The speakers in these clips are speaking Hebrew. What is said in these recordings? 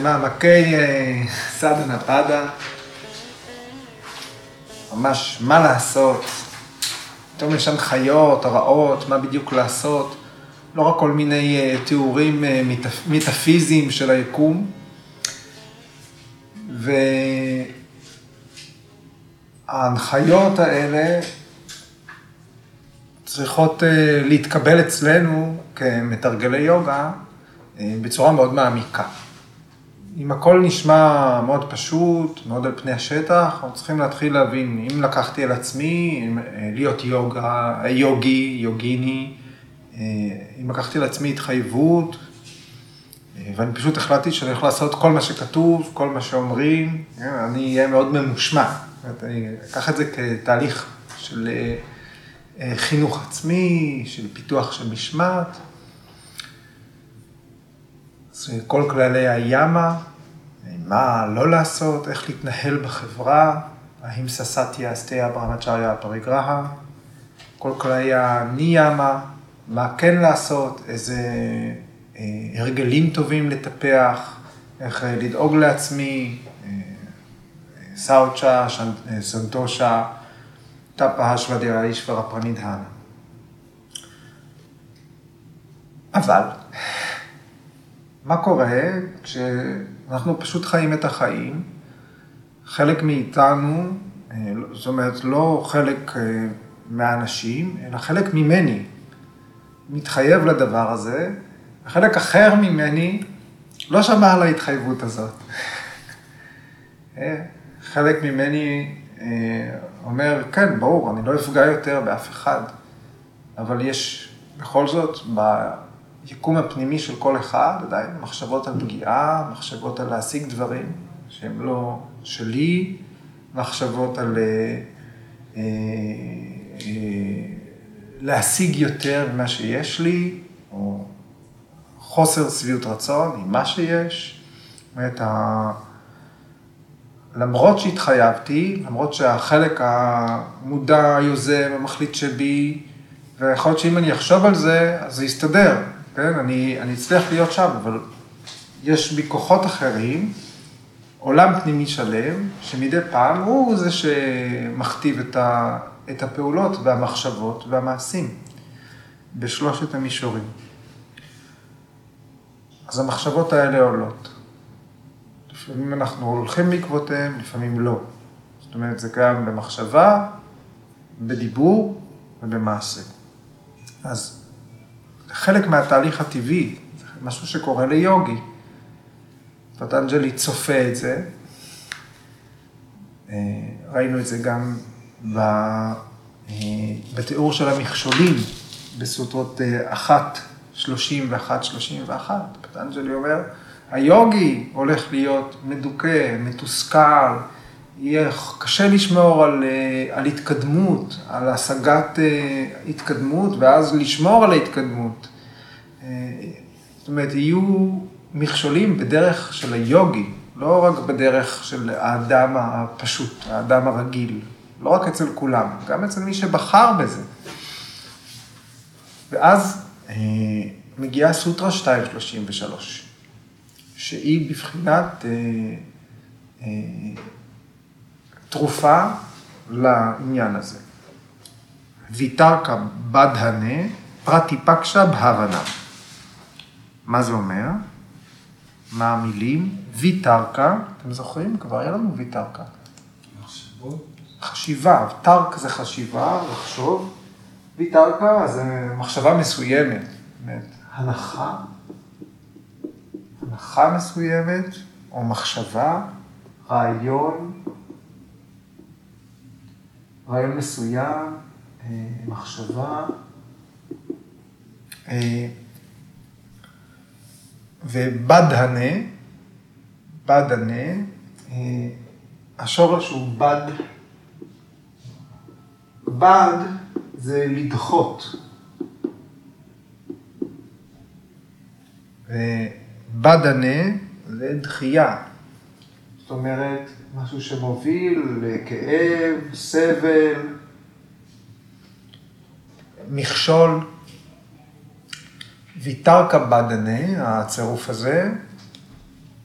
במעמקי אה, סדנה פדה, ממש מה לעשות, פתאום יש הנחיות, הרעות, מה בדיוק לעשות, לא רק כל מיני אה, תיאורים אה, מטאפיזיים של היקום. וההנחיות האלה צריכות להתקבל אצלנו כמתרגלי יוגה בצורה מאוד מעמיקה. אם הכל נשמע מאוד פשוט, מאוד על פני השטח, אנחנו צריכים להתחיל להבין, אם לקחתי על עצמי אה, להיות יוגה, יוגי, יוגיני, אה, אם לקחתי על עצמי התחייבות, אה, ואני פשוט החלטתי שאני הולך לעשות כל מה שכתוב, כל מה שאומרים, אני אהיה מאוד ממושמע. אני אקח את זה כתהליך של חינוך עצמי, של פיתוח של משמעת. כל כללי הימה, מה לא לעשות, איך להתנהל בחברה, האם ססטיה, אסתיה, ברמצ'ריה, פריגרהה, כל כללי הניאמה, מה כן לעשות, איזה אה, הרגלים טובים לטפח, איך אה, לדאוג לעצמי, אה, סאוצ'ה, סנטושה, טאפה השוודיה אישברה פרנידהנה. אבל מה קורה כשאנחנו פשוט חיים את החיים, חלק מאיתנו, אה, זאת אומרת, לא חלק אה, מהאנשים, אלא חלק ממני מתחייב לדבר הזה, וחלק אחר ממני לא שמע על ההתחייבות הזאת. אה, חלק ממני אומר, כן, ברור, אני לא אפגע יותר באף אחד, אבל יש בכל זאת, היקום הפנימי של כל אחד, עדיין מחשבות על פגיעה, מחשבות על להשיג דברים שהם לא שלי, מחשבות על אה, אה, אה, להשיג יותר ממה שיש לי, או חוסר שביעות רצון עם מה שיש. זאת ה... למרות שהתחייבתי, למרות שהחלק המודע, היוזם, המחליט שבי, ויכול להיות שאם אני אחשוב על זה, אז זה יסתדר. כן? אני, אני אצליח להיות שם, אבל יש בי כוחות אחרים, עולם פנימי שלם, שמדי פעם הוא זה שמכתיב את, ה, את הפעולות והמחשבות והמעשים בשלושת המישורים. אז המחשבות האלה עולות. לפעמים אנחנו הולכים בעקבותיהם, לפעמים לא. זאת אומרת, זה גם במחשבה, בדיבור ובמעשה. אז חלק מהתהליך הטבעי, משהו שקורה ליוגי. פטנג'לי צופה את זה, אה, ראינו את זה גם אה, בתיאור של המכשולים בסוטרות 1, 30 ו-1, 31. פטנג'לי אומר, היוגי הולך להיות מדוכא, מתוסכל, יהיה קשה לשמור על, אה, על התקדמות, על השגת אה, התקדמות, ואז לשמור על ההתקדמות. אה, זאת אומרת, יהיו מכשולים בדרך של היוגי, לא רק בדרך של האדם הפשוט, האדם הרגיל, לא רק אצל כולם, גם אצל מי שבחר בזה. ואז מגיעה סוטרה 233, שהיא בבחינת תרופה לעניין הזה. ויתרקה בדהנה, פרטיפקשה בהבנה. מה זה אומר? מה המילים? ויתרקה, אתם זוכרים? כבר היה לנו ויתרקה. חשיבה, תרק זה חשיבה, לחשוב. ויתרקה זה מחשבה מסוימת, זאת הנחה, הנחה מסוימת, או מחשבה, רעיון, רעיון מסוים, אה, מחשבה, אה, ובדהנה, בדהנה, אה, השורש הוא בד, בד זה לדחות. ובדהנה זה דחייה. אומרת, משהו שמוביל לכאב, סבל, מכשול. ויתרקה בדנה, הצירוף הזה,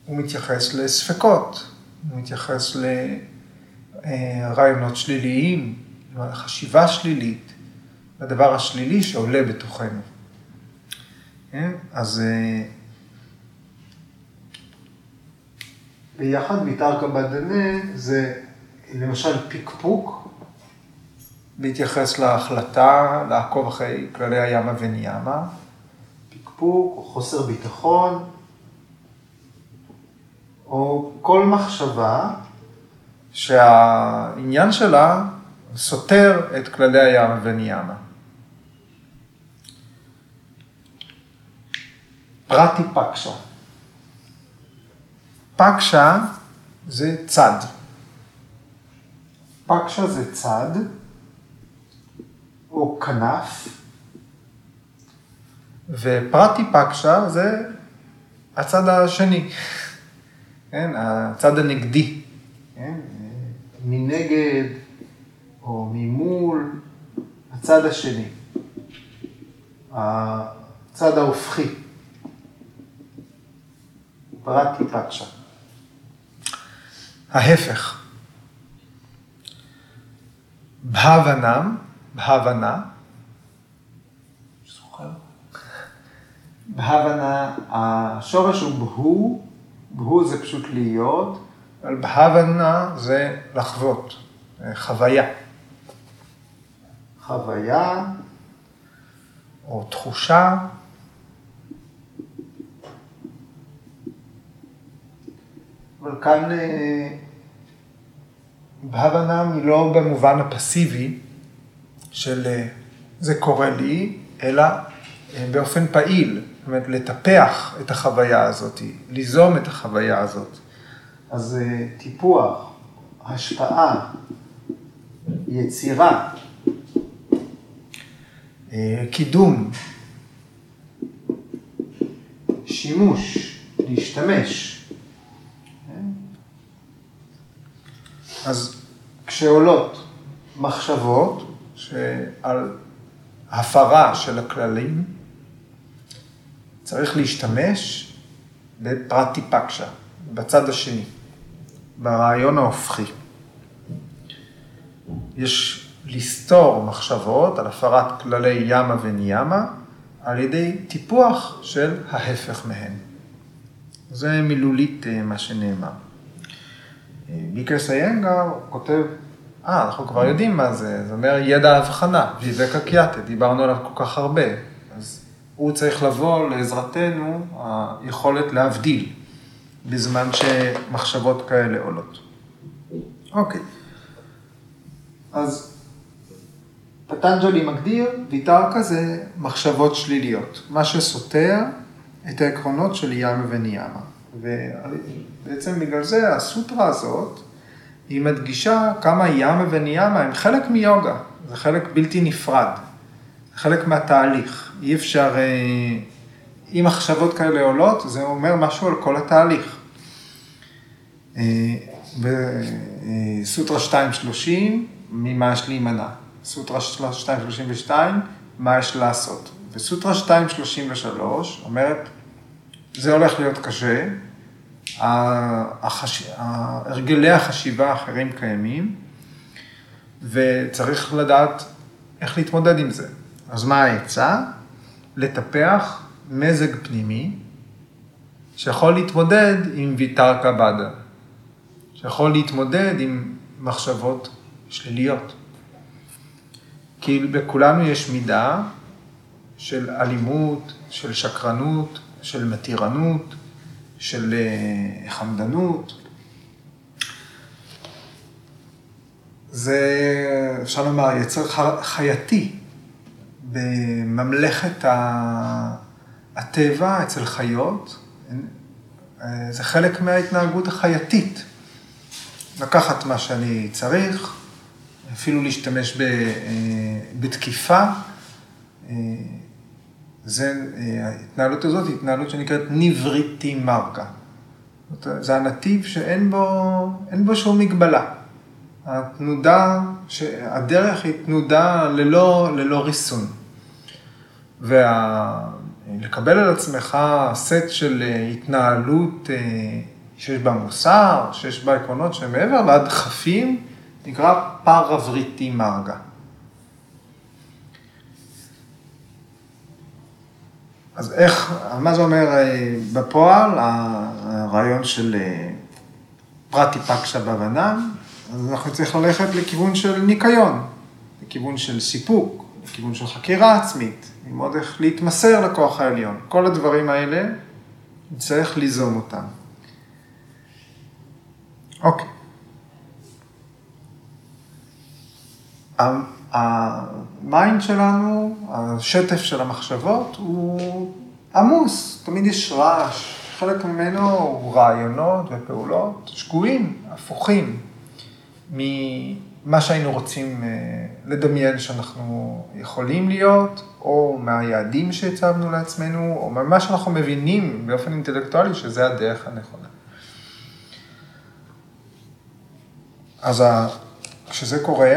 הוא מתייחס לספקות, הוא מתייחס לרעיונות שליליים, לחשיבה שלילית, לדבר השלילי שעולה בתוכנו. כן? אז ביחד מתרקא בדנה זה למשל פיקפוק, בהתייחס להחלטה לעקוב אחרי כללי הימה וניימה, פיקפוק או חוסר ביטחון, או כל מחשבה שהעניין שלה סותר את כללי הימה וניימה. פרטי פקשה. פקשה זה צד. פקשה זה צד, או כנף, ופרטי פקשה זה הצד השני, כן? הצד הנגדי, כן? מנגד או ממול, הצד השני, הצד ההופכי, פרטי פקשה. ההפך. בהבנם, בהבנה, בהבנה, השורש הוא בהו, בהו זה פשוט להיות, אבל בהבנה זה לחוות, חוויה. חוויה או תחושה. אבל כאן אה, בהבנה היא לא במובן הפסיבי של אה, זה קורה לי, אלא אה, באופן פעיל, זאת אומרת, לטפח את החוויה הזאת, ליזום את החוויה הזאת. אז טיפוח, השפעה, יצירה, קידום, שימוש, להשתמש. אז כשעולות מחשבות שעל הפרה של הכללים, צריך להשתמש בפרטיפקשה, בצד השני, ברעיון ההופכי. יש לסתור מחשבות על הפרת כללי ימה וניימה על ידי טיפוח של ההפך מהן. זה מילולית אה, מה שנאמר. ביקר סיינגר כותב, אה, אנחנו כבר יודעים מה זה, זה אומר ידע הבחנה, ויבקה קיאטה, דיברנו עליו כל כך הרבה, אז הוא צריך לבוא לעזרתנו, היכולת להבדיל, בזמן שמחשבות כאלה עולות. אוקיי, אז פטנג'לי מגדיר, ויתרקה זה מחשבות שליליות, מה שסותר את העקרונות של ימה וניימה. ובעצם בגלל זה הסוטרה הזאת, היא מדגישה כמה ימה וניימה הם חלק מיוגה, זה חלק בלתי נפרד, זה חלק מהתהליך. אי אפשר, אה, אם מחשבות כאלה עולות, זה אומר משהו על כל התהליך. אה, בסוטרה 230, ממה יש להימנע. סוטרה 232, מה יש לעשות. וסוטרה 233 אומרת, זה הולך להיות קשה, החש... הרגלי החשיבה האחרים קיימים, וצריך לדעת איך להתמודד עם זה. אז מה העצה? לטפח מזג פנימי שיכול להתמודד עם ויתר קבדה, שיכול להתמודד עם מחשבות שליליות. כי בכולנו יש מידה של אלימות, של שקרנות, של מתירנות, של אה, חמדנות. זה, אפשר לומר, יצר חייתי בממלכת הטבע אצל חיות. אה, זה חלק מההתנהגות החייתית. לקחת מה שאני צריך, אפילו להשתמש אה, בתקיפה. זה, ההתנהלות הזאת היא התנהלות שנקראת ניבריטי מרקה. זה הנתיב שאין בו, בו שום מגבלה. התנודה, הדרך היא תנודה ללא, ללא ריסון. ולקבל על עצמך סט של התנהלות שיש בה מוסר, שיש בה עקרונות שהם מעבר, והדחפים נקרא פרווריטי מרגה. אז איך, מה זה אומר אה, בפועל, הרעיון של אה, פרטי פקשה בבנן? אז אנחנו צריכים ללכת לכיוון של ניקיון, לכיוון של סיפוק, לכיוון של חקירה עצמית, ללמוד איך להתמסר לכוח העליון. כל הדברים האלה, נצטרך ליזום אותם. אוקיי. ה mind שלנו, השטף של המחשבות, הוא עמוס, תמיד יש רעש, חלק ממנו הוא רעיונות ופעולות שגויים, הפוכים, ממה שהיינו רוצים אה, לדמיין שאנחנו יכולים להיות, או מהיעדים שהצבנו לעצמנו, או ממה שאנחנו מבינים באופן אינטלקטואלי שזה הדרך הנכונה. אז כשזה קורה,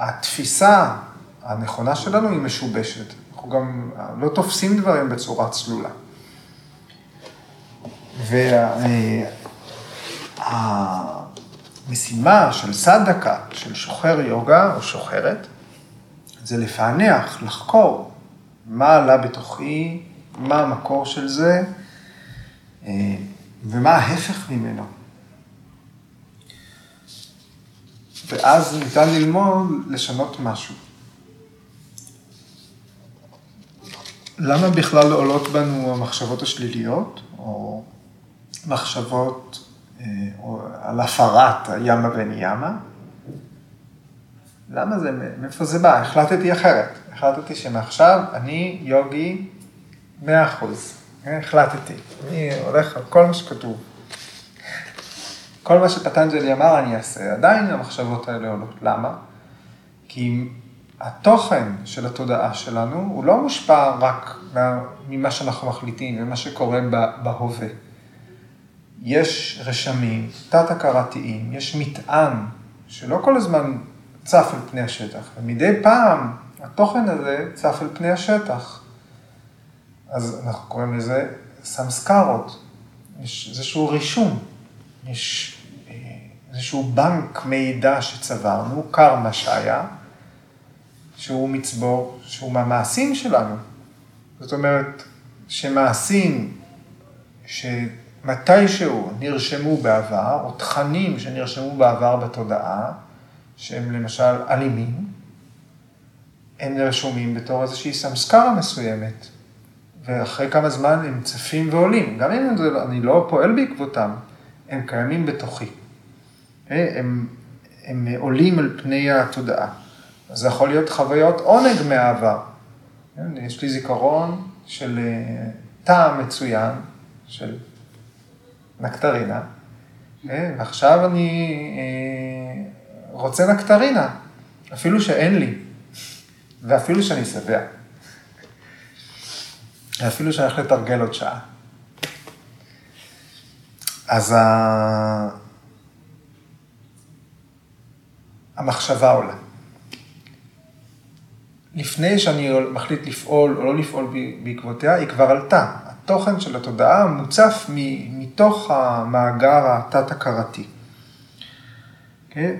התפיסה הנכונה שלנו היא משובשת. אנחנו גם לא תופסים דברים בצורה צלולה. והמשימה של סדקה, של שוחר יוגה או שוחרת, זה לפענח, לחקור מה עלה בתוכי, מה המקור של זה, אה, ומה ההפך ממנו. ואז ניתן ללמוד לשנות משהו. למה בכלל עולות בנו המחשבות השליליות, או מחשבות אה, או על הפרת הימה וניימה? למה זה, מאיפה זה בא? החלטתי אחרת. החלטתי שמעכשיו אני יוגי מאה אחוז. החלטתי. אני הולך על כל מה שכתוב. כל מה שפטנג'לי אמר אני אעשה, עדיין המחשבות האלה עולות. למה? כי התוכן של התודעה שלנו הוא לא מושפע רק ממה שאנחנו מחליטים, ממה שקורה בהווה. יש רשמים תת-הכרתיים, יש מטען שלא כל הזמן צף על פני השטח, ומדי פעם התוכן הזה צף על פני השטח. אז אנחנו קוראים לזה סמסקרות, יש איזשהו רישום. יש אה, איזשהו בנק מידע שצברנו, קרמה שהיה, שהוא מצבור, שהוא מהמעשים שלנו. זאת אומרת, שמעשים שמתישהו נרשמו בעבר, או תכנים שנרשמו בעבר בתודעה, שהם למשל אלימים, הם רשומים בתור איזושהי סמסקרה מסוימת, ואחרי כמה זמן הם צפים ועולים. גם אם אני לא פועל בעקבותם, הם קיימים בתוכי. אה, הם, הם עולים על פני התודעה. זה יכול להיות חוויות עונג מהעבר. כן, יש לי זיכרון של אה, טעם מצוין, של נקטרינה, אה, ועכשיו אני רוצה נקטרינה, אפילו שאין לי, ואפילו שאני שבע. אפילו שאני הולך לתרגל עוד שעה. אז ה... המחשבה עולה. לפני שאני מחליט לפעול או לא לפעול בעקבותיה, היא כבר עלתה. התוכן של התודעה מוצף מתוך המאגר התת-הכרתי. Okay? כן?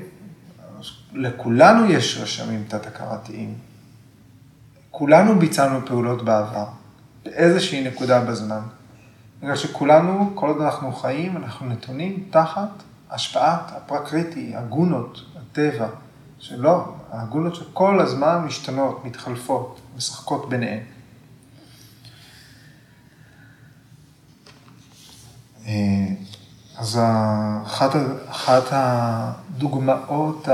לכולנו יש רשמים תת-הכרתיים. כולנו ביצענו פעולות בעבר, באיזושהי נקודה בזמן. בגלל שכולנו, כל עוד אנחנו חיים, אנחנו נתונים תחת השפעת הפרקריטי, הגונות, הטבע, שלא, הגונות שכל הזמן משתנות, מתחלפות, משחקות ביניהן. אה, אז אחת, אחת הדוגמאות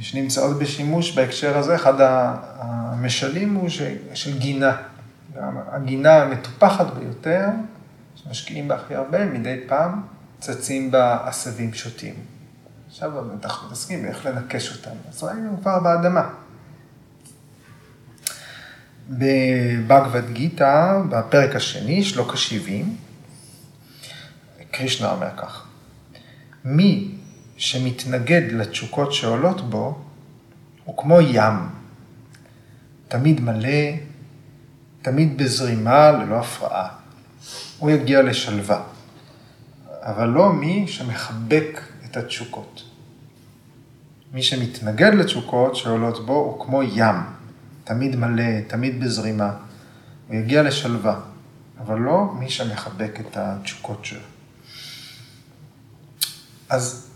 שנמצאות בשימוש בהקשר הזה, אחד המשלים הוא של גינה. הגינה המטופחת ביותר, שמשקיעים בה הכי הרבה, מדי פעם צצים בה עשבים שוטים. עכשיו אנחנו מתעסקים באיך לנקש אותם, אז ראינו כבר באדמה. בבגבד גיתא, בפרק השני, שלוק השבעים, קרישנה אומר כך, מי שמתנגד לתשוקות שעולות בו, הוא כמו ים, תמיד מלא, תמיד בזרימה, ללא הפרעה. הוא יגיע לשלווה. אבל לא מי שמחבק את התשוקות. מי שמתנגד לתשוקות שעולות בו הוא כמו ים, תמיד מלא, תמיד בזרימה. הוא יגיע לשלווה, אבל לא מי שמחבק את התשוקות שלו. אז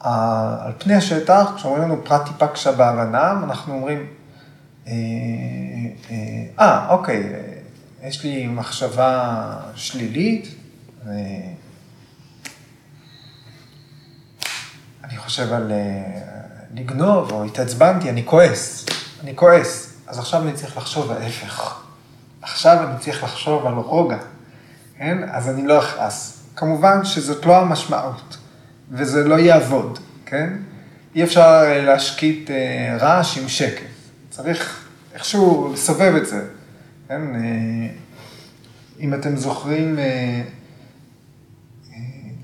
על פני השטח, כשאומרים לנו פרט טיפה קשה בהבנה, אנחנו אומרים, אה, אה, אה, אוקיי, יש לי מחשבה שלילית, אה, אני חושב על לגנוב, או התעצבנתי, אני כועס, אני כועס, אז עכשיו אני צריך לחשוב ההפך. עכשיו אני צריך לחשוב על רוגע, כן? אז אני לא אכעס. כמובן שזאת לא המשמעות. וזה לא יעבוד, כן? אי אפשר להשקיט רעש עם שקט. צריך איכשהו לסובב את זה, כן? אה, אם אתם זוכרים,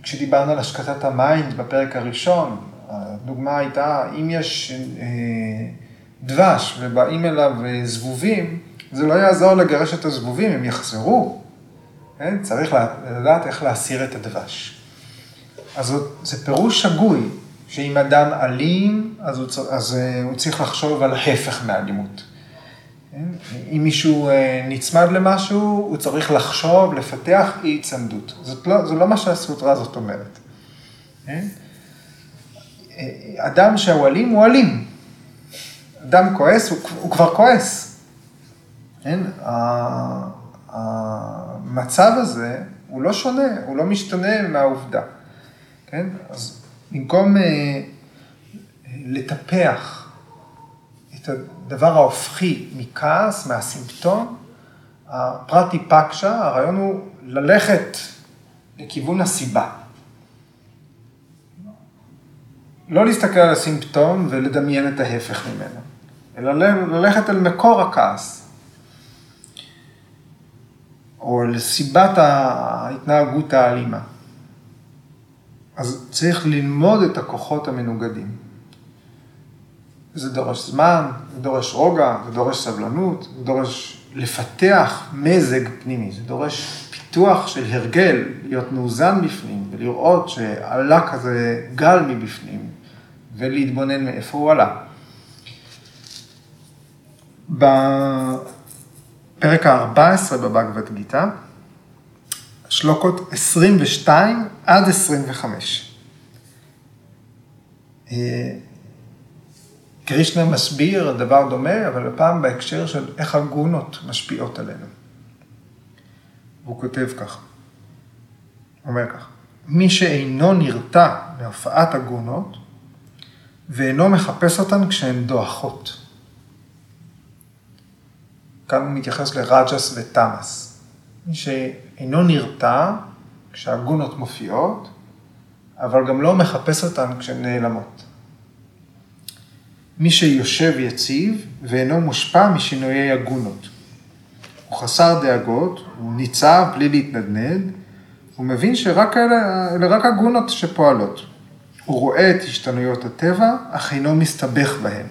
כשדיברנו על השקטת ה mind בפרק הראשון, הדוגמה הייתה, אם יש דבש ובאים אליו זבובים, זה לא יעזור לגרש את הזבובים, הם יחזרו. כן? צריך לדעת איך להסיר את הדבש. אז זה פירוש שגוי, שאם אדם אלים, אז הוא, אז אה, הוא צריך לחשוב על ההפך מאלימות. כן? אם מישהו אה, נצמד למשהו, הוא צריך לחשוב, לפתח אי הצמדות. זאת לא, זה לא מה שהסוטרה הזאת אומרת. כן? אדם שהוא אלים, הוא אלים. אדם כועס, הוא, הוא כבר כועס. כן? המצב הזה הוא לא שונה, הוא לא משתנה מהעובדה. כן? אז במקום אה, לטפח את הדבר ההופכי מכעס, מהסימפטום, הפרטי פקשה, הרעיון הוא ללכת לכיוון הסיבה. לא להסתכל על הסימפטום ולדמיין את ההפך ממנו, אלא ללכת אל מקור הכעס, או לסיבת ההתנהגות האלימה. אז צריך ללמוד את הכוחות המנוגדים. זה דורש זמן, זה דורש רוגע, זה דורש סבלנות, זה דורש לפתח מזג פנימי, זה דורש פיתוח של הרגל, להיות מאוזן בפנים ולראות שעלה כזה גל מבפנים ולהתבונן מאיפה הוא עלה. בפרק ה-14 בבגבד גיתא, שלוקות 22 עד 25. אה, קרישנה מסביר דבר דומה, אבל הפעם בהקשר של איך הגונות משפיעות עלינו. הוא כותב כך, אומר כך, מי שאינו נרתע מהופעת הגונות, ואינו מחפש אותן כשהן דועכות. כאן הוא מתייחס לרג'ס ותמאס. מי שאינו נרתע כשהגונות מופיעות, אבל גם לא מחפש אותן כשהן נעלמות. מי שיושב יציב ואינו מושפע משינויי הגונות. הוא חסר דאגות, הוא ניצב בלי להתנדנד, הוא מבין שרק אלה, אלה רק הגונות שפועלות. הוא רואה את השתנויות הטבע, אך אינו מסתבך בהן.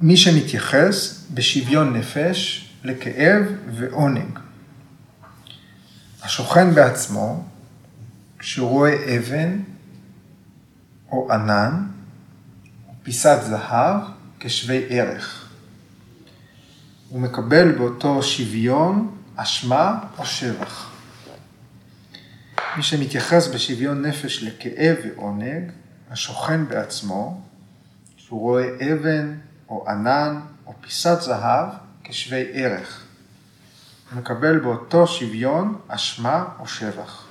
מי שמתייחס בשוויון נפש לכאב ועונג. השוכן בעצמו, כשהוא רואה אבן או ענן או פיסת זהב כשווי ערך. הוא מקבל באותו שוויון אשמה או שבח. מי שמתייחס בשוויון נפש לכאב ועונג, השוכן בעצמו, כשהוא רואה אבן או ענן או פיסת זהב כשווי ערך. מקבל באותו שוויון אשמה או שבח.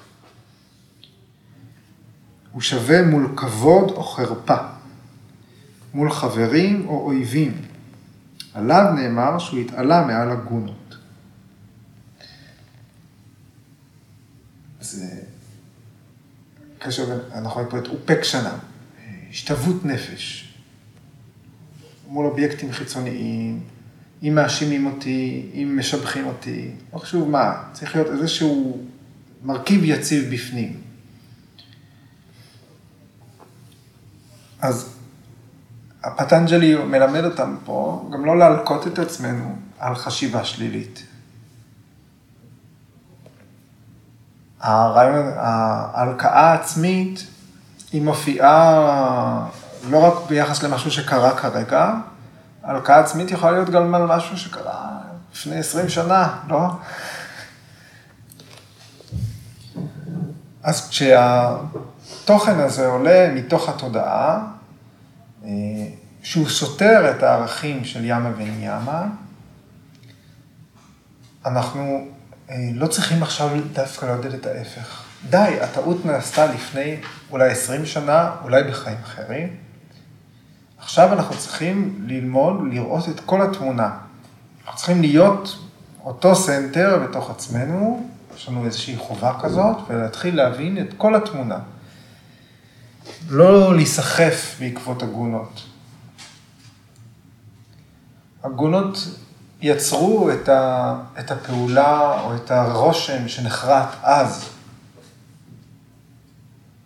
הוא שווה מול כבוד או חרפה, מול חברים או אויבים. עליו נאמר שהוא התעלה מעל הגונות. זה קשר, אנחנו רואים פה את אופק שנה, השתוות נפש, מול אובייקטים חיצוניים, אם מאשימים אותי, אם משבחים אותי, לא חשוב מה, צריך להיות איזשהו מרכיב יציב בפנים. אז הפטנג'לי מלמד אותם פה גם לא להלקות את עצמנו על חשיבה שלילית. הרעיון, ההלקאה העצמית, היא מופיעה לא רק ביחס למשהו שקרה כרגע, הלקאה עצמית יכולה להיות גם על משהו שקרה לפני 20 שנה, לא? אז כשהתוכן הזה עולה מתוך התודעה, אה, שהוא סותר את הערכים של ימה וניאמה, אנחנו אה, לא צריכים עכשיו דווקא לעודד את ההפך. די, הטעות נעשתה לפני אולי 20 שנה, אולי בחיים אחרים. עכשיו אנחנו צריכים ללמוד, לראות את כל התמונה. אנחנו צריכים להיות אותו center בתוך עצמנו, יש לנו איזושהי חובה כזאת, ולהתחיל להבין את כל התמונה. לא להיסחף בעקבות הגונות. הגונות יצרו את, ה, את הפעולה או את הרושם שנחרט אז.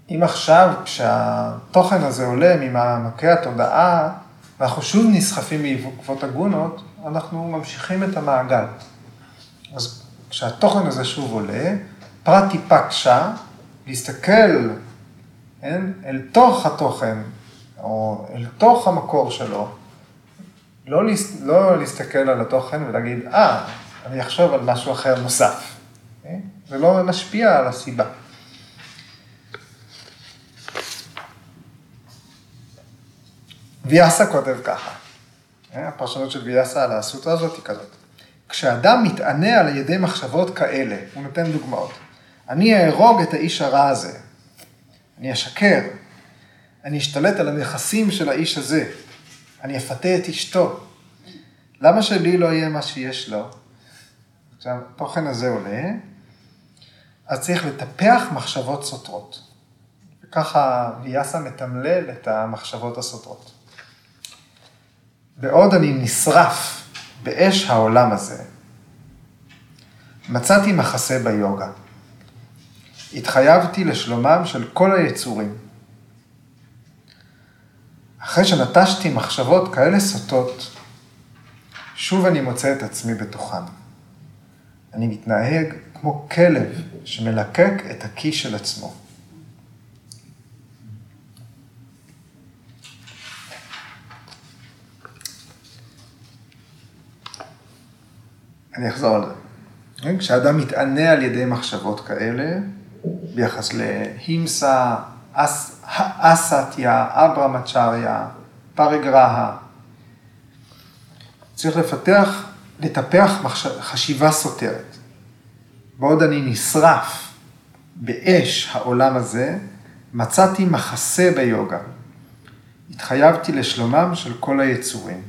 אם עכשיו, כשהתוכן הזה עולה ממעמקי התודעה, ואנחנו שוב נסחפים בעקבות הגונות, אנחנו ממשיכים את המעגל. אז כשהתוכן הזה שוב עולה, פרטי פקשה, להסתכל כן, אל תוך התוכן, או אל תוך המקור שלו, לא, להס... לא להסתכל על התוכן ולהגיד, אה, אני אחשוב על משהו אחר נוסף. כן? זה לא משפיע על הסיבה. ויאסה כותב ככה, כן? הפרשנות של ויאסה על הסוטרה הזאת היא כזאת. כשאדם מתענה על ידי מחשבות כאלה, הוא נותן דוגמאות, אני אהרוג את האיש הרע הזה, אני אשקר, אני אשתלט על הנכסים של האיש הזה, אני אפתה את אשתו. למה שלי לא יהיה מה שיש לו? עכשיו, התוכן הזה עולה, אז צריך לטפח מחשבות סותרות. וככה ויאסה מתמלל את המחשבות הסותרות. בעוד אני נשרף באש העולם הזה, מצאתי מחסה ביוגה. התחייבתי לשלומם של כל היצורים. אחרי שנטשתי מחשבות כאלה סוטות, שוב אני מוצא את עצמי בתוכן. אני מתנהג כמו כלב שמלקק את הכי של עצמו. אני אחזור על זה. כשאדם מתענה על ידי מחשבות כאלה, ביחס להימסה, אס, אסתיה, אברמצ'ריה, פרגרהה. צריך לפתח, לטפח מחש... חשיבה סותרת. בעוד אני נשרף באש העולם הזה, מצאתי מחסה ביוגה. התחייבתי לשלומם של כל היצורים.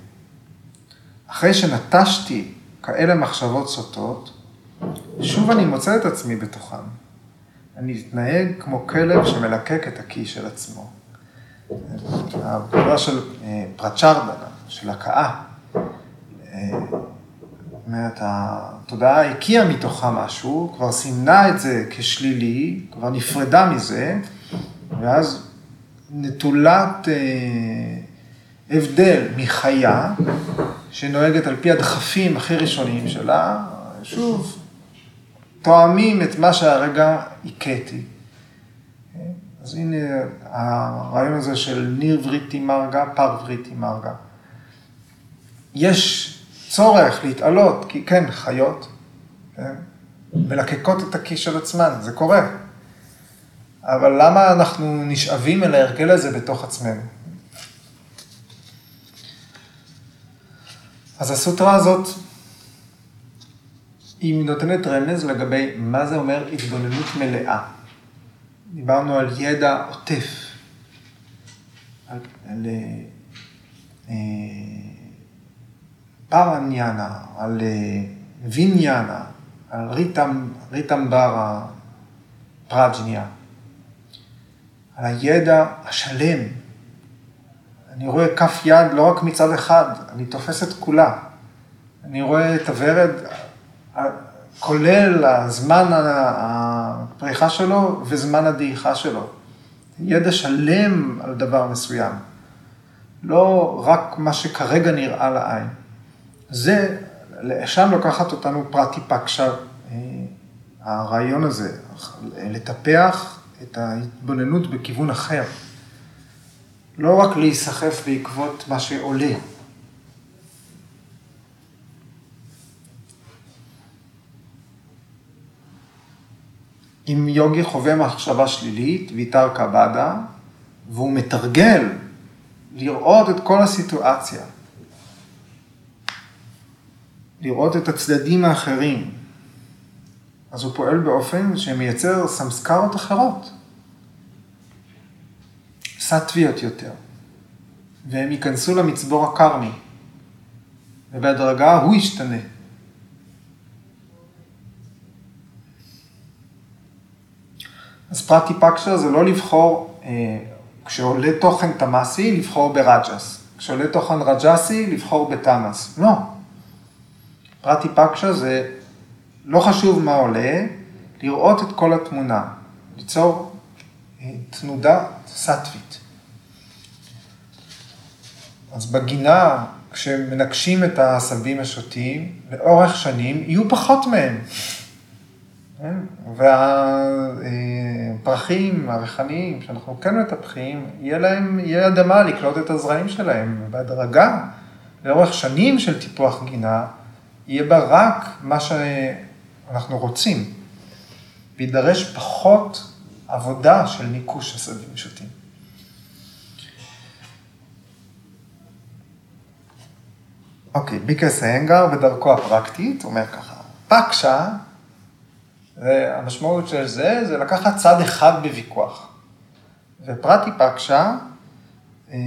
אחרי שנטשתי כאלה מחשבות סוטות, שוב אני מוצא את עצמי בתוכן. אני אתנהג כמו כלב שמלקק את הכי של עצמו. הפעולה של אה, פרצ'רדנה, של הכאה, אה, אומרת, התודעה הקיאה מתוכה משהו, כבר סימנה את זה כשלילי, כבר נפרדה מזה, ואז נטולת אה, הבדל מחיה, שנוהגת על פי הדחפים הכי ראשוניים שלה, שוב, תואמים את מה שהרגע הכיתי. אז הנה הרעיון הזה של ניר וריטי מרגה, פר וריטי מרגה. יש צורך להתעלות, כי כן, חיות, כן, מלקקות את הכיס של עצמן, זה קורה. אבל למה אנחנו נשאבים אל ההרגל הזה בתוך עצמנו? אז הסוטרה הזאת היא נותנת רמז לגבי מה זה אומר התבוננות מלאה. דיברנו על ידע עוטף, על, על אה, פרניאנה, על אה, ויניאנה, על ריטם, ריטמברה פרג'ניה, על הידע השלם. אני רואה כף יד לא רק מצד אחד, אני תופס את כולה. אני רואה את הוורד כולל הזמן הפריחה שלו וזמן הדעיכה שלו. ידע שלם על דבר מסוים, לא רק מה שכרגע נראה לעין. זה, לשם לוקחת אותנו פרטי פקשה, אה, הרעיון הזה, לטפח את ההתבוננות בכיוון אחר. לא רק להיסחף בעקבות מה שעולה. אם יוגי חווה מחשבה שלילית, ויתר קבדה, והוא מתרגל לראות את כל הסיטואציה, לראות את הצדדים האחרים, אז הוא פועל באופן שמייצר סמסקרות אחרות, סטוויות יותר, והם ייכנסו למצבור הקרמי, ובהדרגה הוא ישתנה. אז פרטי פקשה זה לא לבחור, אה, כשעולה תוכן תמאסי, לבחור ברג'ס. כשעולה תוכן רג'סי, לבחור בתמאס. לא. פרטי פקשה זה לא חשוב מה עולה, לראות את כל התמונה, ליצור תנודה סטווית. אז בגינה, כשמנקשים את העשבים השוטים, לאורך שנים יהיו פחות מהם. כן? והפרחים הריחניים שאנחנו כן מטפחים, יהיה להם, יהיה אדמה לקלוט את הזרעים שלהם, ובהדרגה, לאורך שנים של טיפוח גינה, יהיה בה רק מה שאנחנו רוצים, ויידרש פחות עבודה של ניקוש עשבים שוטים. אוקיי, ביקרס האנגר בדרכו הפרקטית אומר ככה, פקשה והמשמעות של זה, זה לקחת צד אחד בוויכוח. ופרטי פקשה אה,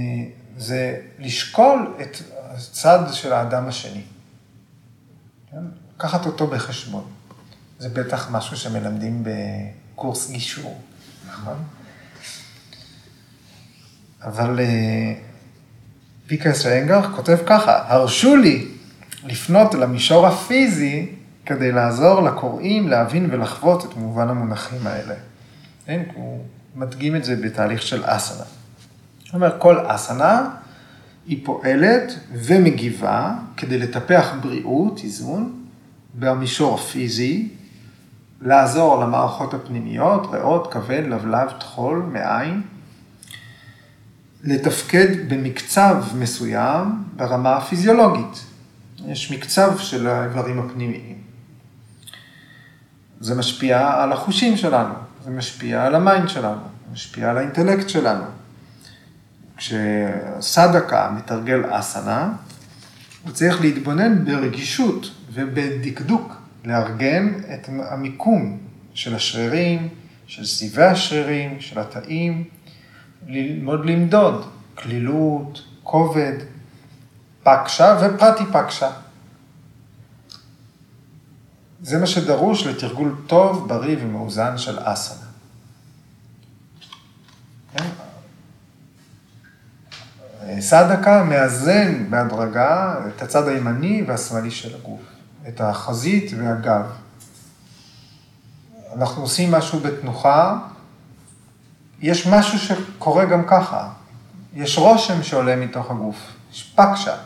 זה לשקול את הצד של האדם השני. כן? לקחת אותו בחשבון. זה בטח משהו שמלמדים בקורס גישור, נכון? אבל אה, פיקרס ריינגר כותב ככה, הרשו לי לפנות למישור הפיזי כדי לעזור לקוראים להבין ולחוות את מובן המונחים האלה. כן? הוא מדגים את זה בתהליך של אסנה. זאת אומרת, כל אסנה היא פועלת ומגיבה כדי לטפח בריאות, איזון, במישור הפיזי, לעזור למערכות הפנימיות, ריאות, כבד, לבלב, טחול, מעיים, לתפקד במקצב מסוים ברמה הפיזיולוגית. יש מקצב של האיברים הפנימיים. זה משפיע על החושים שלנו, זה משפיע על ה mind שלנו, זה משפיע על האינטלקט שלנו. כשסדקה מתרגל אסנה, הוא צריך להתבונן ברגישות ובדקדוק, לארגן את המיקום של השרירים, של סיבי השרירים, של התאים, ללמוד למדוד קלילות, כובד, פקשה ופרטיפקשה. זה מה שדרוש לתרגול טוב, בריא ומאוזן של אסנה. כן? סדקה מאזן בהדרגה את הצד הימני והשמאלי של הגוף, את החזית והגב. אנחנו עושים משהו בתנוחה, יש משהו שקורה גם ככה, יש רושם שעולה מתוך הגוף, יש פקשה,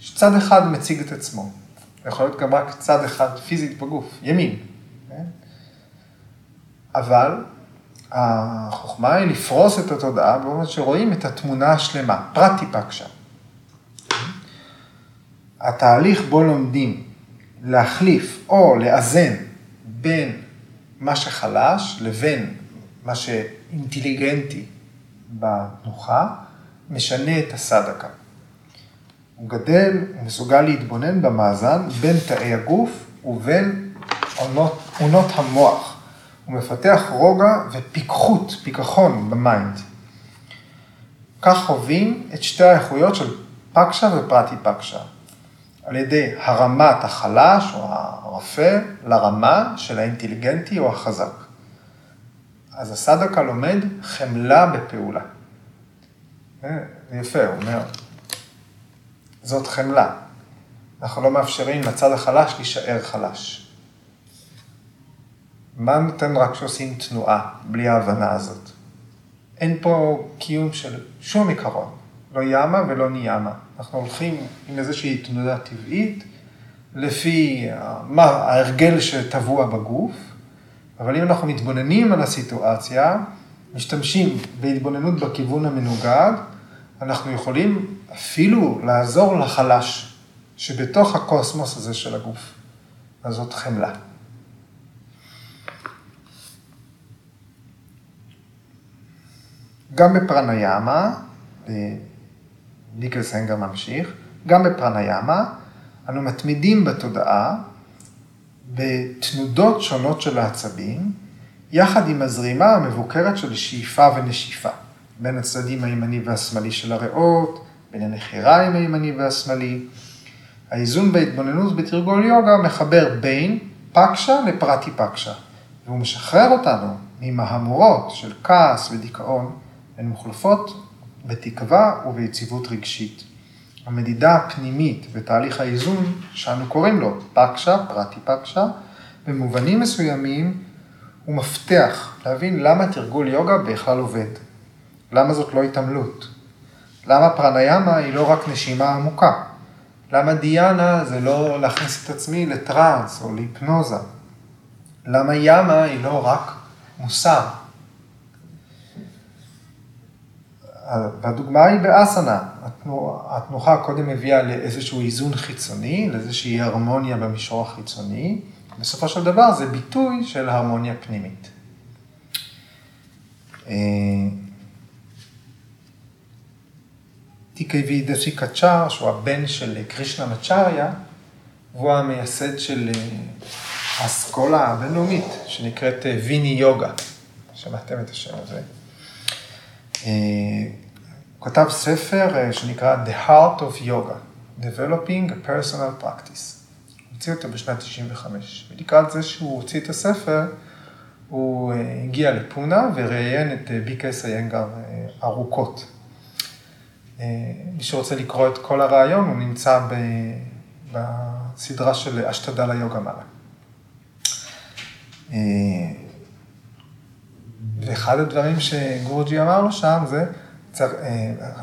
יש צד אחד מציג את עצמו. יכול להיות גם רק צד אחד פיזית בגוף, ימין. כן? אבל החוכמה היא לפרוס את התודעה באופן שרואים את התמונה השלמה, פרטי פקשה. התהליך בו לומדים להחליף או לאזן בין מה שחלש לבין מה שאינטליגנטי בתנוחה, משנה את הסדקה. הוא גדל, הוא מסוגל להתבונן במאזן בין תאי הגוף ובין אונות המוח. הוא מפתח רוגע ופיקחות, פיכחון ב mind. כך חווים את שתי האיכויות של פקשה ופרטיפקשה, על ידי הרמת החלש או הרפה לרמה של האינטליגנטי או החזק. אז הסדקה לומד חמלה בפעולה. זה יפה, הוא אומר, זאת חמלה. אנחנו לא מאפשרים לצד החלש להישאר חלש. מה נותן רק כשעושים תנועה בלי ההבנה הזאת? אין פה קיום של שום עיקרון, לא ימה ולא ניימה. אנחנו הולכים עם איזושהי תנודה טבעית, לפי מה, ההרגל שטבוע בגוף, אבל אם אנחנו מתבוננים על הסיטואציה, משתמשים בהתבוננות בכיוון המנוגד, אנחנו יכולים אפילו לעזור לחלש שבתוך הקוסמוס הזה של הגוף. אז זאת חמלה. גם בפרניאמה, ניקל סנגר ממשיך, גם בפרניאמה, אנו מתמידים בתודעה בתנודות שונות של העצבים, יחד עם הזרימה המבוקרת של שאיפה ונשיפה, בין הצדדים הימני והשמאלי של הריאות, בין הנחיריים הימני והשמאלי. האיזון בהתבוננות בתרגול יוגה מחבר בין פקשה לפרטי פקשה, והוא משחרר אותנו ממהמורות של כעס ודיכאון, הן מוחלפות בתקווה וביציבות רגשית. המדידה הפנימית בתהליך האיזון, שאנו קוראים לו פקשה, פרטי פקשה, במובנים מסוימים הוא מפתח להבין למה תרגול יוגה בכלל עובד. למה זאת לא התעמלות? למה פרניאמה היא לא רק נשימה עמוקה? למה דיאנה זה לא להכניס את עצמי לטראנס או להיפנוזה? למה ימה היא לא רק מוסר? והדוגמה היא באסנה. התנוחה קודם הביאה לאיזשהו איזון חיצוני, לאיזושהי הרמוניה במישור החיצוני. בסופו של דבר זה ביטוי של הרמוניה פנימית. טיקי דשי קצ'אר, שהוא הבן של קרישנה מצ'ריה, והוא המייסד של האסכולה הבינלאומית, שנקראת ויני יוגה. שמעתם את השם הזה. הוא כתב ספר שנקרא The Heart of Yoga, Developing a Personal Practice. הוא הוציא אותו בשנת 95. ולקראת זה שהוא הוציא את הספר, הוא הגיע לפונה וראיין את ביקס איינגר ארוכות. מי שרוצה לקרוא את כל הרעיון, הוא נמצא בסדרה של אשתדה ליוגה מעלה. ואחד הדברים שגורג'י אמר לו שם זה,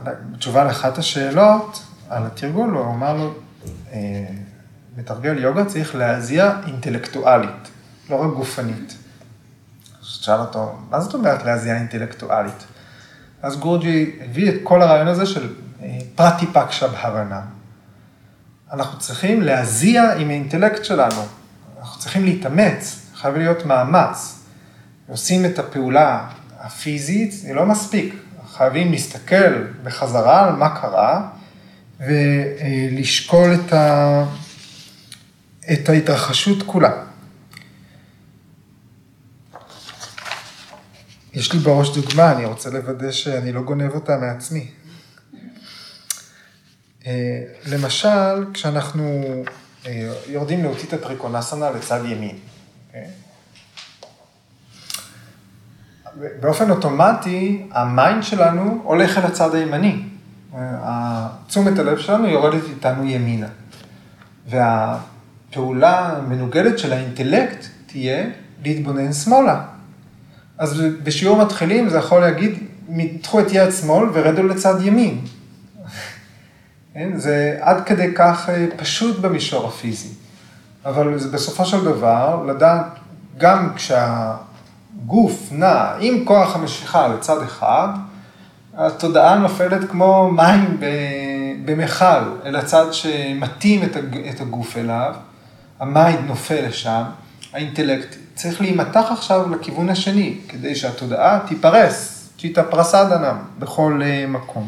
בתשובה לאחת השאלות על התרגול, הוא אמר לו, מתרגל יוגה צריך להזיע אינטלקטואלית, לא רק גופנית. אז שאל אותו, מה זאת אומרת להזיע אינטלקטואלית? אז גורג'י הביא את כל הרעיון הזה של פרטי פקשה בהרנה. אנחנו צריכים להזיע עם האינטלקט שלנו, אנחנו צריכים להתאמץ, חייב להיות מאמץ. עושים את הפעולה הפיזית, זה לא מספיק. חייבים להסתכל בחזרה על מה קרה ולשקול את, ה... את ההתרחשות כולה. יש לי בראש דוגמה, אני רוצה לוודא שאני לא גונב אותה מעצמי. למשל, כשאנחנו יורדים לאותיתה טריקונסנה לצד ימין. באופן אוטומטי, ה mind שלנו הולך אל הצד הימני. תשומת הלב שלנו יורדת איתנו ימינה. והפעולה המנוגדת של האינטלקט תהיה להתבונן שמאלה. אז בשיעור מתחילים זה יכול להגיד, מתחו את יד שמאל ורדו לצד ימין. כן? זה עד כדי כך פשוט במישור הפיזי. אבל בסופו של דבר, לדעת, גם כשהגוף נע עם כוח המשיכה לצד אחד, התודעה נופלת כמו מים במכל, אל הצד שמתאים את הגוף אליו, המים נופל לשם, האינטלקט צריך להימתח עכשיו לכיוון השני, כדי שהתודעה תיפרס, צ'יטה פרסדנם, בכל מקום.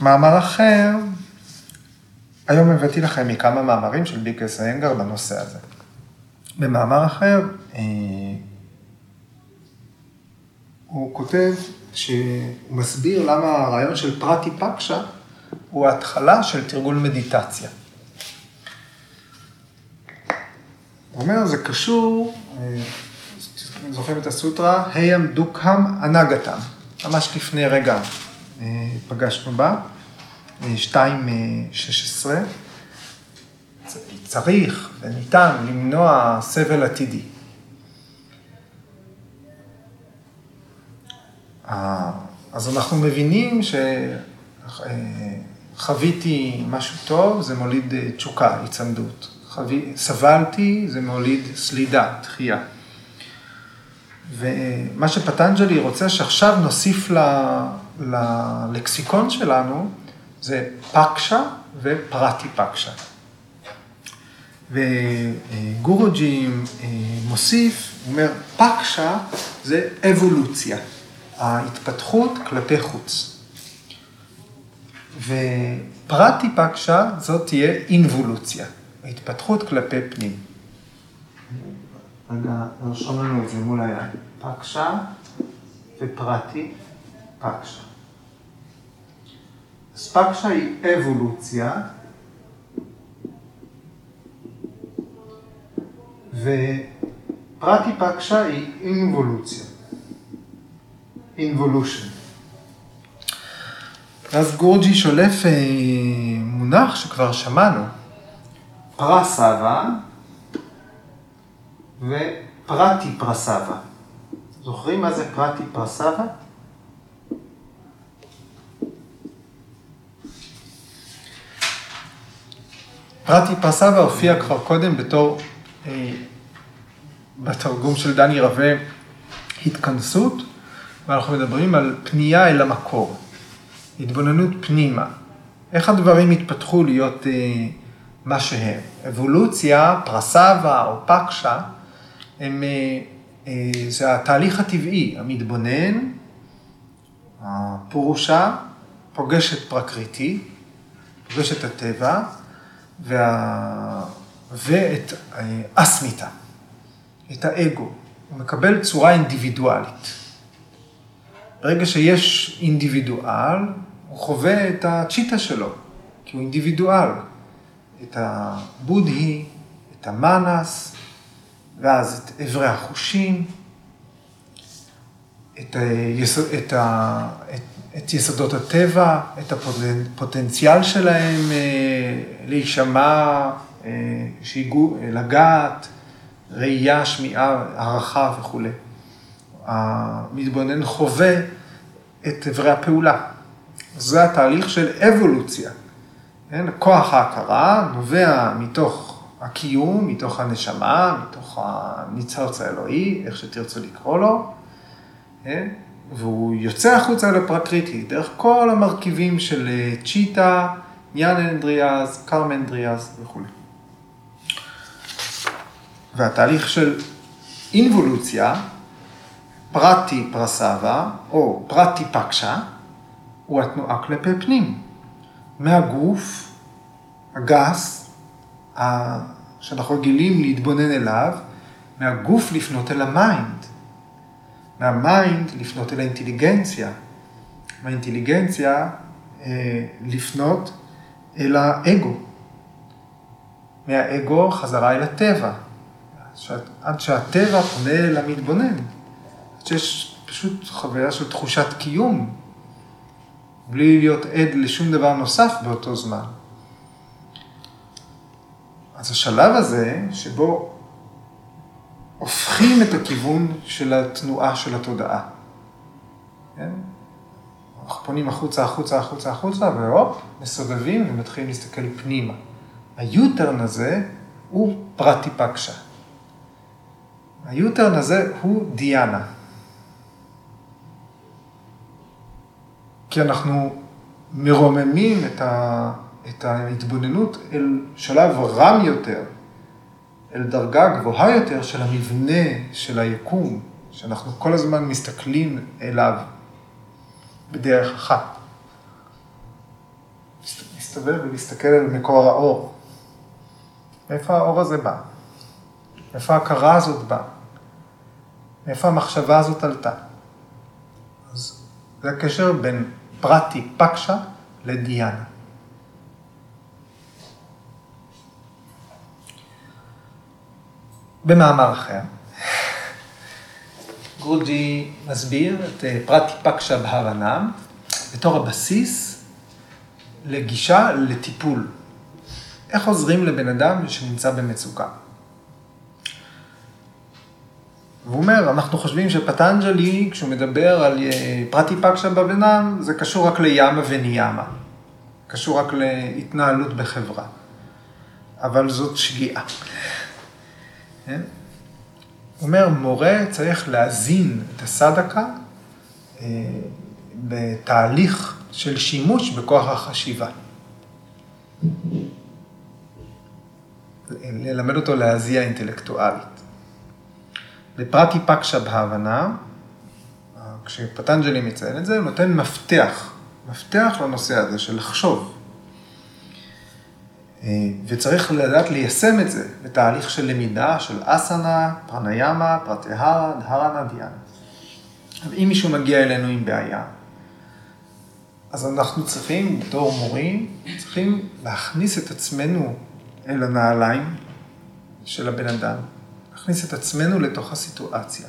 במאמר אחר, היום הבאתי לכם מכמה מאמרים של ביקרס איינגר בנושא הזה. במאמר אחר, הוא כותב שהוא מסביר למה הרעיון של פרטי פקשה הוא ההתחלה של תרגול מדיטציה. הוא אומר, זה קשור, זוכרים את הסוטרה, הים דוקהם אנגתם, ממש לפני רגע פגשנו בה, 2.16, צריך וניתן למנוע סבל עתידי. אז אנחנו מבינים שחוויתי משהו טוב, זה מוליד תשוקה, הצמדות. חווי, סבלתי, זה מוליד סלידה, תחייה. ומה שפטנג'לי רוצה שעכשיו נוסיף ללקסיקון שלנו, זה פקשה ופרטי פקשה. וגורוג'י אה, מוסיף, הוא אומר, פקשה זה אבולוציה, ההתפתחות כלפי חוץ. ופרטי פקשה זאת תהיה אינבולוציה, ההתפתחות כלפי פנים. רגע, נרשום לנו את זה מול היד. פקשה ופרטי פקשה. אז פקשה היא אבולוציה, ופרטי פקשה היא אינבולוציה. אינבולושן. ואז גורג'י שולף אה, מונח שכבר שמענו, פרסבה ופרטי פרסבה. זוכרים מה זה פרטי פרסבה? פרטי פרסבה הופיע כבר קודם בתור, אה, בתרגום של דני רווה, התכנסות, ואנחנו מדברים על פנייה אל המקור, התבוננות פנימה. איך הדברים התפתחו להיות אה, מה שהם. אבולוציה, פרסבה או פקשה, הם, אה, אה, זה התהליך הטבעי, המתבונן, הפורושה, פוגש את פרקריטי, פוגש את הטבע, וה... ואת אה, אסמיתה, את האגו. הוא מקבל צורה אינדיבידואלית. ברגע שיש אינדיבידואל, הוא חווה את הצ'יטה שלו, כי הוא אינדיבידואל. את הבודהי, את המאנס, ואז את אברי החושים, את, היסוד, את, ה, את, את יסודות הטבע, את הפוטנציאל שלהם אה, להישמע, אה, שיגעו, לגעת, ראייה, שמיעה, הערכה וכולי. המתבונן חווה את אברי הפעולה. זה התהליך של אבולוציה. כן? כוח ההכרה נובע מתוך הקיום, מתוך הנשמה, מתוך הניצוץ האלוהי, איך שתרצו לקרוא לו, כן? והוא יוצא החוצה לפרקריטי, דרך כל המרכיבים של אה, צ'יטה, ניאן אנדריאז, קרם אנדריאז וכו'. והתהליך של אינבולוציה, פרטי פרסבה, או פרטי פקשה, הוא התנועה כלפי פנים. מהגוף הגס, שאנחנו רגילים להתבונן אליו, מהגוף לפנות אל ה mind, מה mind לפנות אל האינטליגנציה, מהאינטליגנציה אה, לפנות אל האגו, מהאגו חזרה אל הטבע, עד שהטבע פונה אל המתבונן, עד שיש פשוט חוויה של תחושת קיום, בלי להיות עד לשום דבר נוסף באותו זמן. אז השלב הזה, שבו הופכים את הכיוון של התנועה של התודעה. כן? אנחנו פונים החוצה, החוצה, החוצה, החוצה, והופ, מסובבים ומתחילים להסתכל פנימה. היוטרן הזה הוא פרטי פקשה. היוטרן הזה הוא דיאנה. כי אנחנו מרוממים את, ההתבוננות אל שלב רם יותר, אל דרגה גבוהה יותר של המבנה של היקום, שאנחנו כל הזמן מסתכלים אליו בדרך אחת. להסתובב ולהסתכל על מקור האור. מאיפה האור הזה בא? מאיפה ההכרה הזאת באה? מאיפה המחשבה הזאת עלתה? אז זה הקשר בין פרטי פקשה לדיאנה. במאמר אחר, גרוג'י מסביר את אה, פרטי פקשה בהבנם בתור הבסיס לגישה לטיפול. איך עוזרים לבן אדם שנמצא במצוקה? והוא אומר, אנחנו חושבים שפטנג'לי, כשהוא מדבר על אה, פרטי פקשה בבינם, זה קשור רק לימה וניאמה. קשור רק להתנהלות בחברה. אבל זאת שגיאה. כן? אומר, מורה צריך להזין את הסדקה אה, בתהליך של שימוש בכוח החשיבה. ללמד אותו להזיע אינטלקטואלית. בפרטי פקשה בהבנה, כשפטנג'לי מציין את זה, הוא נותן מפתח, מפתח לנושא הזה של לחשוב. אה, וצריך לדעת ליישם את זה בתהליך של למידה, של אסנה, פרניאמה, פרטהרה, דהרנה, דיאנה. אם מישהו מגיע אלינו עם בעיה, אז אנחנו צריכים, בתור מורים, צריכים להכניס את עצמנו אל הנעליים של הבן אדם, להכניס את עצמנו לתוך הסיטואציה,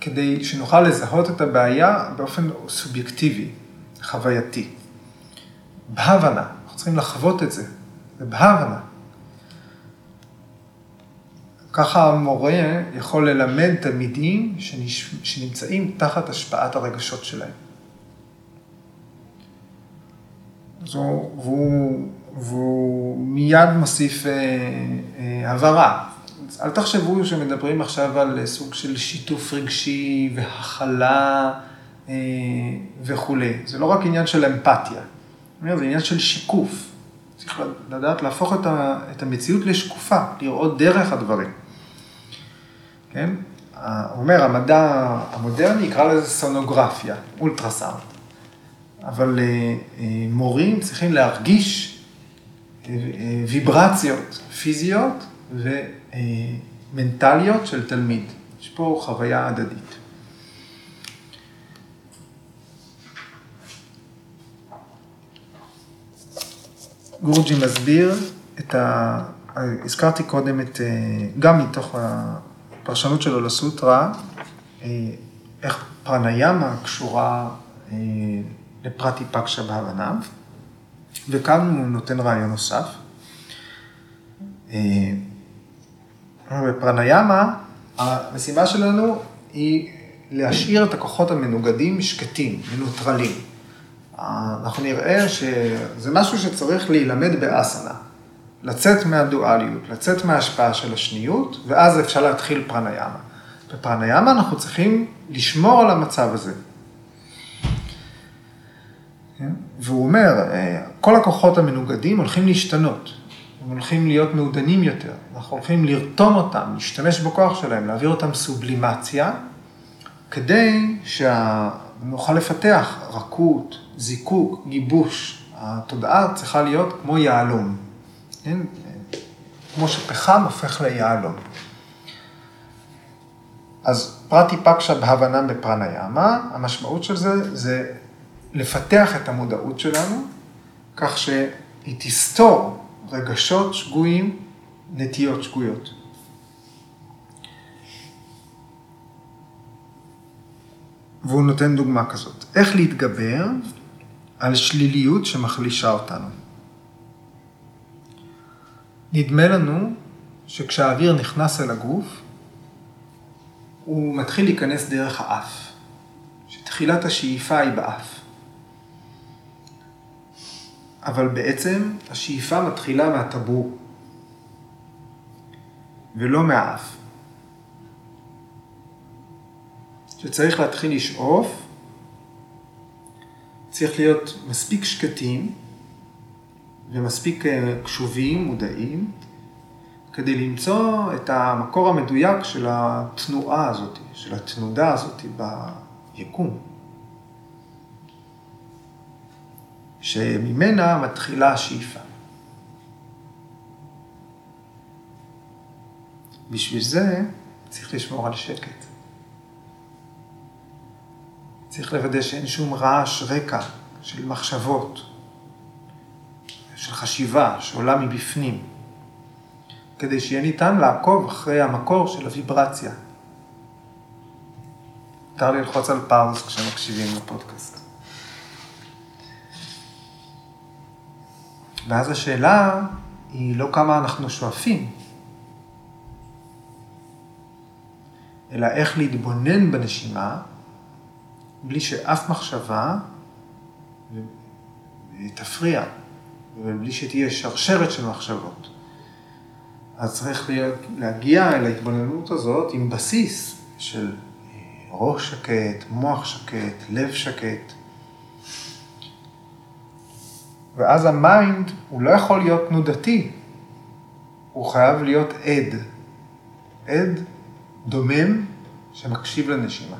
כדי שנוכל לזהות את הבעיה באופן סובייקטיבי, חווייתי. בהבנה, צריכים לחוות את זה, זה בהבנה. ככה המורה יכול ללמד תלמידים שנמצאים תחת השפעת הרגשות שלהם. זו, והוא, והוא מיד מוסיף אה, אה, הבהרה. אל תחשבו שמדברים עכשיו על סוג של שיתוף רגשי והכלה אה, וכולי. זה לא רק עניין של אמפתיה, זה עניין של שיקוף. צריך לדעת להפוך את, ה, את המציאות לשקופה, לראות דרך הדברים. כן? הוא אומר, המדע המודרני יקרא לזה סונוגרפיה, אולטרסאונד. אבל אה, אה, מורים צריכים להרגיש אה, ויברציות פיזיות ומנטליות של תלמיד. יש פה חוויה הדדית. גורג'י מסביר את ה... הזכרתי קודם את, גם מתוך הפרשנות שלו לסוטרה, איך פרניאמה קשורה לפרטי פקשה בהבנה, וכאן הוא נותן רעיון נוסף. אה, בפרניאמה, המשימה שלנו היא להשאיר את הכוחות המנוגדים שקטים, מנוטרלים. אנחנו נראה שזה משהו שצריך להילמד באסנה. לצאת מהדואליות, לצאת מההשפעה של השניות, ואז אפשר להתחיל פרניאמה. בפרניאמה אנחנו צריכים לשמור על המצב הזה? והוא אומר, אה, כל הכוחות המנוגדים הולכים להשתנות, הם הולכים להיות מעודנים יותר, אנחנו הולכים לרתום אותם, להשתמש בכוח שלהם, להעביר אותם סובלימציה, כדי שנוכל לפתח רכות, זיקוק, גיבוש. התודעה צריכה להיות כמו יהלום, כן? כמו שפחם הופך ליהלום. אז פרטי פקשה בהבנה בפרניאמה, המשמעות של זה, זה לפתח את המודעות שלנו, כך שהיא תסתור רגשות שגויים, נטיות שגויות. והוא נותן דוגמה כזאת. איך להתגבר על שליליות שמחלישה אותנו. נדמה לנו שכשהאוויר נכנס אל הגוף, הוא מתחיל להיכנס דרך האף, שתחילת השאיפה היא באף. אבל בעצם השאיפה מתחילה מהטבור, ולא מהאף. שצריך להתחיל לשאוף, צריך להיות מספיק שקטים ומספיק אה, קשובים, מודעים, כדי למצוא את המקור המדויק של התנועה הזאת, של התנודה הזאת ביקום. שממנה מתחילה השאיפה. בשביל זה צריך לשמור על שקט. צריך לוודא שאין שום רעש רקע של מחשבות, של חשיבה שעולה מבפנים, כדי שיהיה ניתן לעקוב אחרי המקור של הוויברציה. מותר ללחוץ על פאוז כשמקשיבים לפודקאסט. ואז השאלה היא לא כמה אנחנו שואפים, אלא איך להתבונן בנשימה בלי שאף מחשבה תפריע ובלי שתהיה שרשרת של מחשבות. אז צריך להגיע אל ההתבוננות הזאת עם בסיס של אה, ראש שקט, מוח שקט, לב שקט. ואז ה mind הוא לא יכול להיות תנודתי, הוא חייב להיות עד. עד דומם שמקשיב לנשימה.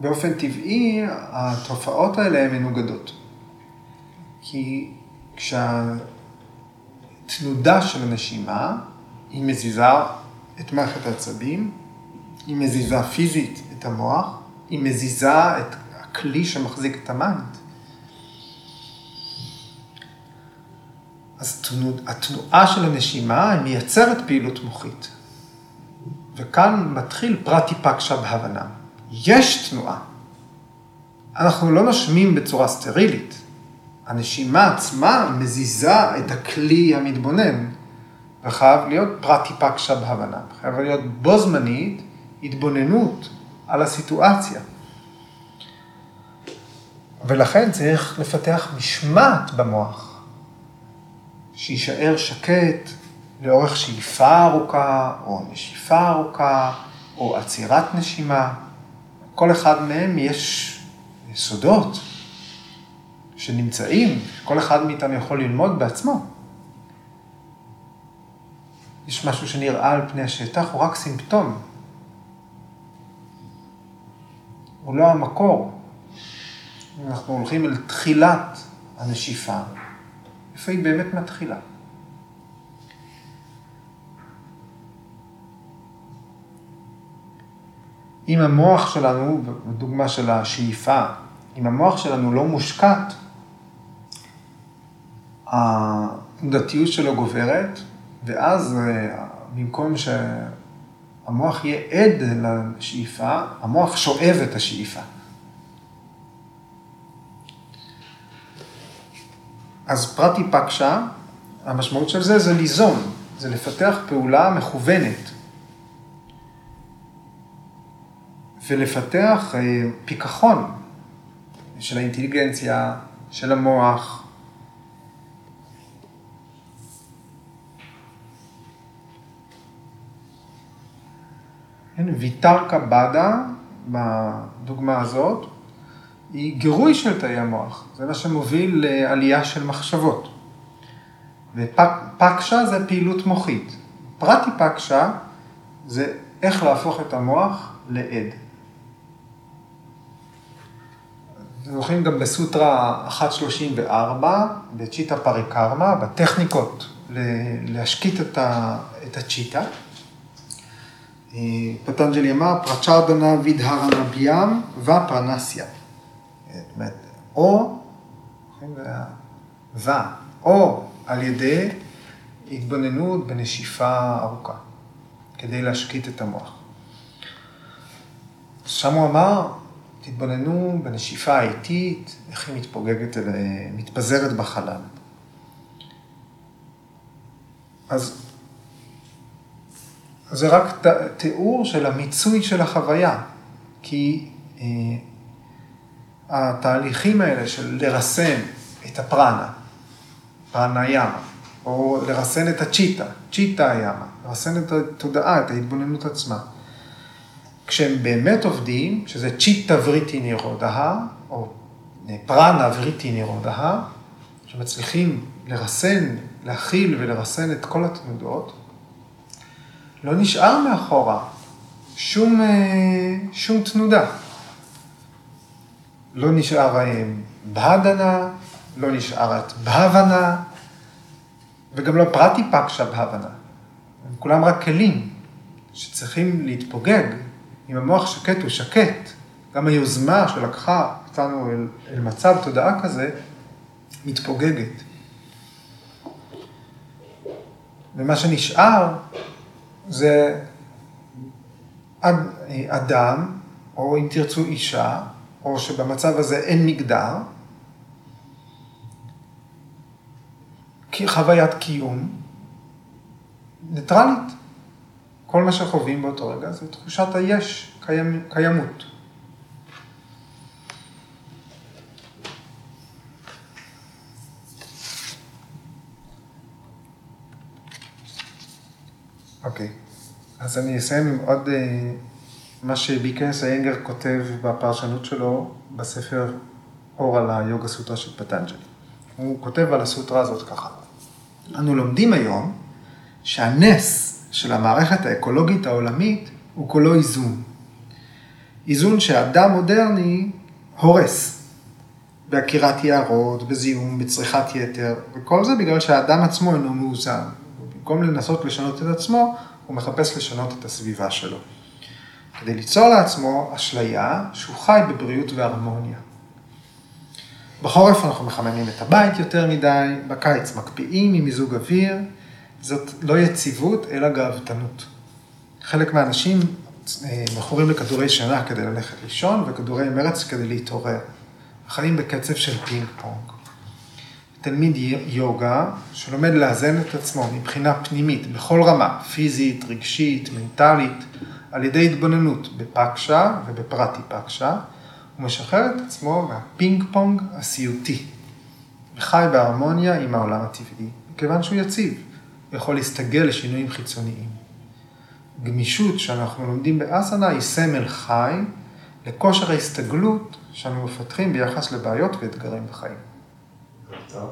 באופן טבעי התופעות האלה הן מנוגדות. כי כשהתנודה של הנשימה, היא מזיזה את מערכת העצבים, היא מזיזה פיזית את המוח, היא מזיזה את הכלי שמחזיק את ה mind. אז התנועה של הנשימה היא מייצרת פעילות מוחית. וכאן מתחיל פרטיפקשה בהוואנה. יש תנועה. אנחנו לא נושמים בצורה סטרילית. הנשימה עצמה מזיזה את הכלי המתבונן, וחייב להיות פרטיפקשה בהוואנה. חייב להיות בו זמנית התבוננות על הסיטואציה. ולכן צריך לפתח משמעת במוח, שיישאר שקט לאורך שאיפה ארוכה, או נשיפה ארוכה, או עצירת נשימה. כל אחד מהם יש יסודות שנמצאים, כל אחד מאיתנו יכול ללמוד בעצמו. יש משהו שנראה על פני השטח, הוא רק סימפטום. הוא לא המקור. אנחנו הולכים אל תחילת הנשיפה, איפה היא באמת מתחילה. אם המוח שלנו, בדוגמה של השאיפה, אם המוח שלנו לא מושקט, התנודתיות שלו גוברת, ואז אה, במקום שהמוח יהיה עד לשאיפה, המוח שואב את השאיפה. אז פרטי פקשה, המשמעות של זה זה ליזום, זה לפתח פעולה מכוונת. ולפתח אה, פיכחון של האינטליגנציה, של המוח. כן, ויתרקה בדה, בדוגמה הזאת, היא גירוי של תאי המוח, זה מה שמוביל לעלייה של מחשבות. ופקשה זה פעילות מוחית. פרטי פקשה זה איך להפוך את המוח לעד. אתם זוכרים גם בסוטרה 134, בצ'יטה פריקרמה, בטכניקות להשקיט את, ה, את הצ'יטה. אה, פטנג'לי אמר, פרצ'רדנה וידהרנה ביאם ופרנסיה. זאת אומרת, או, ו, או על ידי התבוננות בנשיפה ארוכה, כדי להשקיט את המוח. שם הוא אמר, תתבוננו בנשיפה האיטית, איך היא מתפוגגת, מתפזרת בחלל. אז זה רק תיאור של המיצוי של החוויה, כי אה, התהליכים האלה של לרסן את הפרנה, פרנה ימה, או לרסן את הצ'יטה, צ'יטה ימה, לרסן את התודעה, את ההתבוננות עצמה. כשהם באמת עובדים, שזה צ'יטה וריטי נירודה, או פרנה וריטי נירודה, שמצליחים לרסן, להכיל ולרסן את כל התנודות, לא נשאר מאחורה שום, אה, שום תנודה. לא נשאר בהדנה, לא נשארת בהבנה, וגם לא פרטי פקשה בהבנה. הם כולם רק כלים שצריכים להתפוגג אם המוח שקט הוא שקט, גם היוזמה שלקחה אותנו אל, אל מצב תודעה כזה, מתפוגגת. ומה שנשאר זה אדם, או אם תרצו אישה, או שבמצב הזה אין מגדר, חוויית קיום ניטרלית. כל מה שחווים באותו רגע זה תחושת היש, קיימ, קיימות. אוקיי, okay. אז אני אסיים עם עוד uh, מה שביקנס איינגר כותב בפרשנות שלו בספר אור על היוגה סוטרה של פטנג'לי. הוא כותב על הסוטרה הזאת ככה. אנו לומדים היום שהנס של המערכת האקולוגית העולמית הוא כולו איזון. איזון שאדם מודרני הורס. בעקירת יערות, בזיהום, בצריכת יתר, וכל זה בגלל שהאדם עצמו אינו מאוזן. במקום לנסות לשנות את עצמו, הוא מחפש לשנות את הסביבה שלו. כדי ליצור לעצמו אשליה שהוא חי בבריאות והרמוניה. בחורף אנחנו מחממים את הבית יותר מדי, בקיץ מקפיאים עם מיזוג אוויר, זאת לא יציבות אלא גאוותנות. חלק מהאנשים אה, מכורים לכדורי שינה כדי ללכת לישון וכדורי מרץ כדי להתעורר. חיים בקצב של פינג פונג. תלמיד יוגה שלומד לאזן את עצמו מבחינה פנימית בכל רמה, פיזית, רגשית, מנטלית, על ידי התבוננות בפקשה ובפרטי פקשה, הוא משחרר את עצמו מהפינג פונג הסיוטי, וחי בהרמוניה עם העולם הטבעי, מכיוון שהוא יציב, יכול להסתגל לשינויים חיצוניים. גמישות שאנחנו לומדים באסנה היא סמל חי לכושר ההסתגלות שאנו מפתחים ביחס לבעיות ואתגרים בחיים. טוב.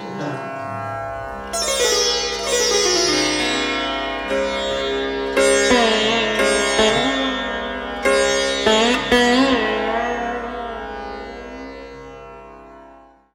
תודה.